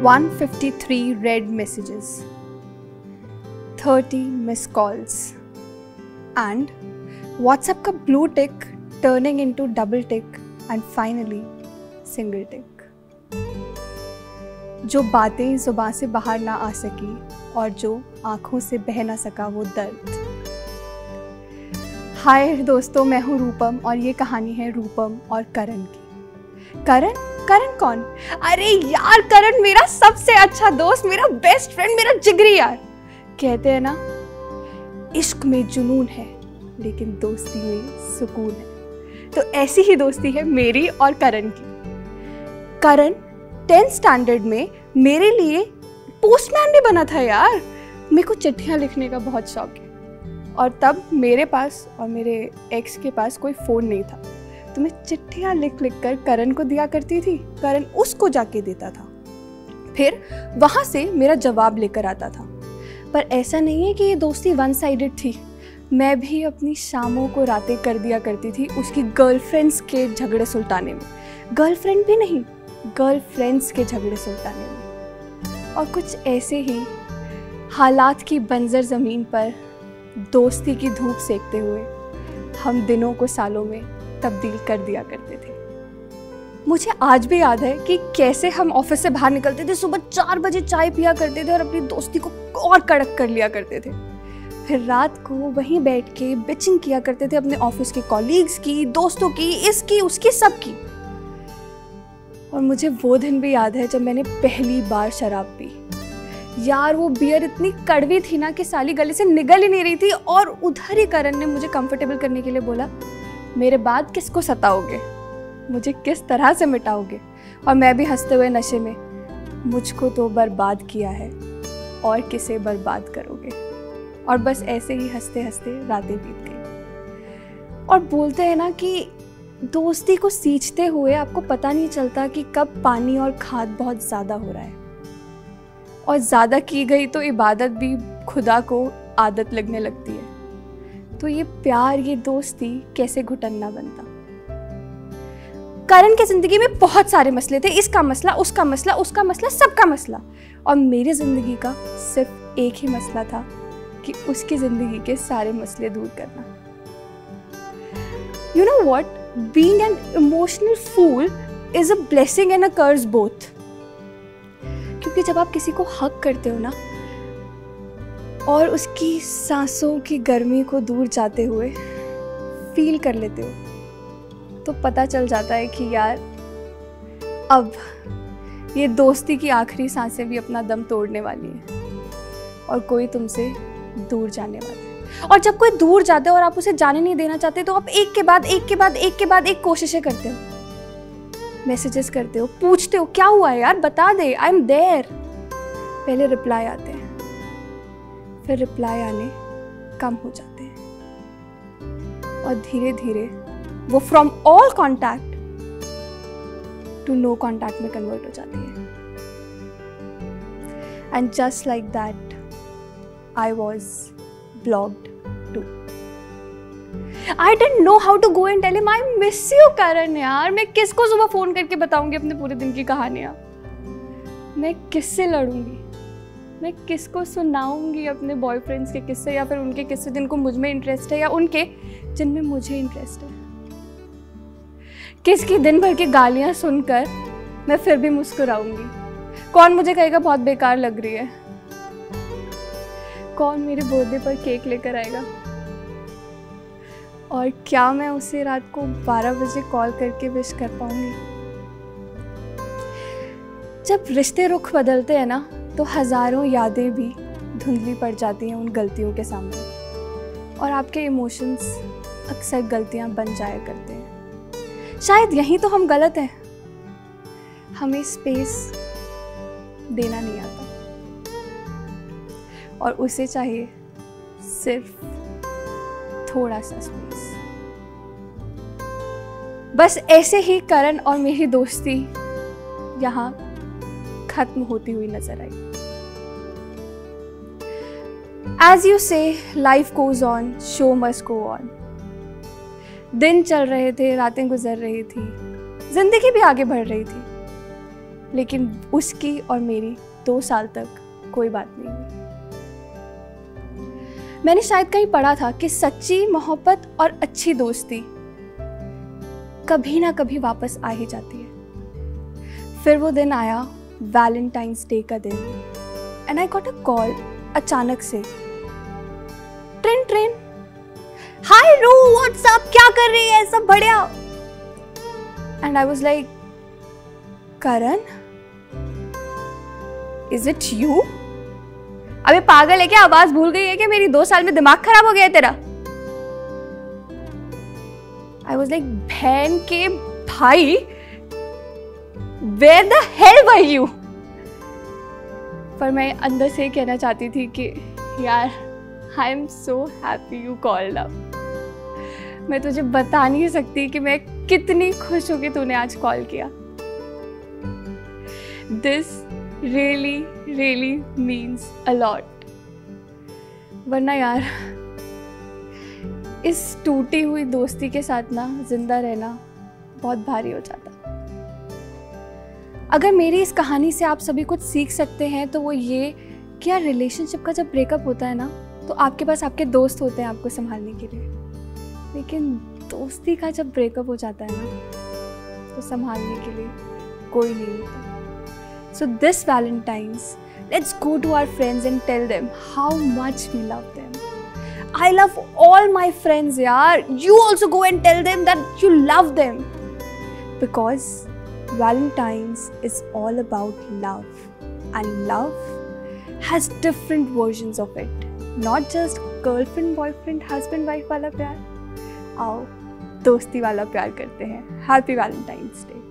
153 read messages, 30 missed calls, and WhatsApp का blue tick turning into double tick and finally single tick. जो बातें ज़ुबान से बाहर ना आ सकी और जो आँखों से बह ना सका वो दर्द हाय दोस्तों मैं हूँ रूपम और ये कहानी है रूपम और करण की करण करण कौन? अरे यार, करण मेरा सबसे अच्छा दोस्त, मेरा बेस्ट फ्रेंड मेरा जिगरी यार। कहते हैं ना, इश्क में जुनून है, लेकिन दोस्ती में सुकून है। तो ऐसी ही दोस्ती है मेरी और करण की। करण टेंथ स्टैंडर्ड में मेरे लिए पोस्टमैन भी बना था यार। मेरे को चिट्ठियाँ लिखने का बहुत शौक है। और तब मेरे पास और मेरे एक्स के पास कोई फ़ोन नहीं था। तो मैं चिट्ठियाँ लिख लिख कर करण को दिया करती थी। करण उसको जाके देता था। फिर वहाँ से मेरा जवाब लेकर आता था। पर ऐसा नहीं है कि ये दोस्ती वन साइडेड थी। मैं भी अपनी शामों को रातें कर दिया करती थी उसकी गर्लफ्रेंड्स के झगड़े सुलटाने में। गर्लफ्रेंड भी नहीं गर्लफ्रेंड्स के झगड़े सुलटाने में। और कुछ ऐसे ही हालात की बंजर ज़मीन पर दोस्ती की धूप सेकते हुए हम दिनों को सालों में तब्दील कर दिया करते थे। मुझे आज भी याद है कि कैसे हम ऑफ़िस से बाहर निकलते थे, सुबह चार बजे चाय पिया करते थे और अपनी दोस्ती को और कड़क कर लिया करते थे। फिर रात को वहीं बैठ के बिचिंग किया करते थे अपने ऑफ़िस के कॉलीग्स की, दोस्तों की, इसकी, उसकी, सबकी। और मुझे वो दिन भी याद है जब मैंने पहली बार शराब पी। यार, वो बियर इतनी कड़वी थी ना कि साली गले से निगल ही नहीं रही थी और उधर ही करण ने मुझे कंफर्टेबल करने के लिए बोला मेरे बाद किसको सताओगे? मुझे किस तरह से मिटाओगे? और मैं भी हँसते हुए नशे में। मुझको तो बर्बाद किया है। और किसे बर्बाद करोगे? और बस ऐसे ही हँसते हँसते रातें बीत गई। और बोलते हैं ना कि दोस्ती को सींचते हुए आपको पता नहीं चलता कि कब पानी और खाद बहुत ज़्यादा हो रहा है। और ज़्यादा की गई तो इबादत भी खुदा को आदत लगने लगती है। तो ये प्यार, ये दोस्ती कैसे घुटनना बनता? करण के ज़िंदगी में बहुत सारे मसले थे। इसका मसला, उसका मसला उसका मसला, सबका मसला। और मेरी ज़िंदगी का सिर्फ़ एक ही मसला था कि उसकी ज़िंदगी के सारे मसले दूर करना। You know what being an emotional fool is a blessing and a curse both क्योंकि जब आप किसी को हक करते हो ना और उसकी सांसों की गर्मी को दूर जाते हुए फील कर लेते हो। तो पता चल जाता है कि यार, अब ये दोस्ती की आखिरी साँसें भी अपना दम तोड़ने वाली हैं और कोई तुमसे दूर जाने वाला है। और जब कोई दूर जाता है और आप उसे जाने नहीं देना चाहते तो आप एक के बाद, एक के बाद, एक के बाद एक कोशिशें करते हो। मैसेजेस करते हो, पूछते हो, क्या हुआ है यार? बता दे आई एम देयर पहले रिप्लाई आते हैं। फिर रिप्लाई आने कम हो जाते हैं। और धीरे धीरे वो from all contact to no contact में कन्वर्ट हो जाती है। And just like that I was blocked too I didn't know how to go and tell him I miss you Karan यार। मैं किसको सुबह फ़ोन करके बताऊँगी अपने पूरे दिन की कहानियाँ? मैं किससे लड़ूँगी? मैं किसको सुनाऊँगी अपने बॉयफ्रेंड्स के किस्से या फिर उनके किस्से जिनको मुझमें इंटरेस्ट है या उनके जिनमें मुझे इंटरेस्ट है? किसकी दिन भर की गालियाँ सुनकर मैं फिर भी मुस्कुराऊँगी? कौन मुझे कहेगा बहुत बेकार लग रही है? कौन मेरे बर्थडे पर केक लेकर आएगा? और क्या मैं उसे रात को 12 बजे कॉल करके विश कर पाऊँगी? जब रिश्ते रुख बदलते हैं ना तो हज़ारों यादें भी धुंधली पड़ जाती हैं उन गलतियों के सामने। और आपके इमोशंस अक्सर गलतियाँ बन जाया करते हैं। शायद यहीं तो हम गलत हैं। हमें स्पेस देना नहीं आता। और उसे चाहिए सिर्फ़ थोड़ा सा स्पेस बस ऐसे ही करण और मेरी दोस्ती यहाँ खत्म होती हुई नज़र आई। As you say life goes on show must go on दिन चल रहे थे, रातें गुजर रही थी, ज़िंदगी भी आगे बढ़ रही थी। लेकिन उसकी और मेरी दो साल तक कोई बात नहीं हुई। मैंने शायद कहीं पढ़ा था कि सच्ची मोहब्बत और अच्छी दोस्ती कभी ना कभी वापस आ ही जाती है। फिर वो दिन आया वैलेंटाइंस डे का दिन। And I got a call अचानक से। Train train. हाय रू व्हाट्सअप क्या कर रही है? सब बढ़िया। And I was like Karan is it you अबे पागल है क्या? आवाज़ भूल गई है क्या? मेरी दो साल में दिमाग खराब हो गया है तेरा। आई वॉज़ लाइक बहन के भाई where the hell by you पर मैं अंदर से कहना चाहती थी कि यार I am so happy you called up मैं तुझे बता नहीं सकती कि मैं कितनी खुश हूँ कि तूने आज कॉल किया। This really really means a lot वरना यार, इस टूटी हुई दोस्ती के साथ ना ज़िंदा रहना बहुत भारी हो जाता। अगर मेरी इस कहानी से आप सभी कुछ सीख सकते हैं तो वो ये कि यार रिलेशनशिप का जब ब्रेकअप होता है ना तो आपके पास आपके दोस्त होते हैं आपको संभालने के लिए लेकिन दोस्ती का जब ब्रेकअप हो जाता है ना तो संभालने के लिए कोई नहीं होता so this Valentine's let's go to our friends and tell them how much we love them I love all my friends, yaar. You also go and tell them that you love them. Because Valentine's is all about love. And love has different versions of it. Not just girlfriend, boyfriend, husband, wife वाला प्यार आओ दोस्ती वाला प्यार करते हैं happy Valentine's day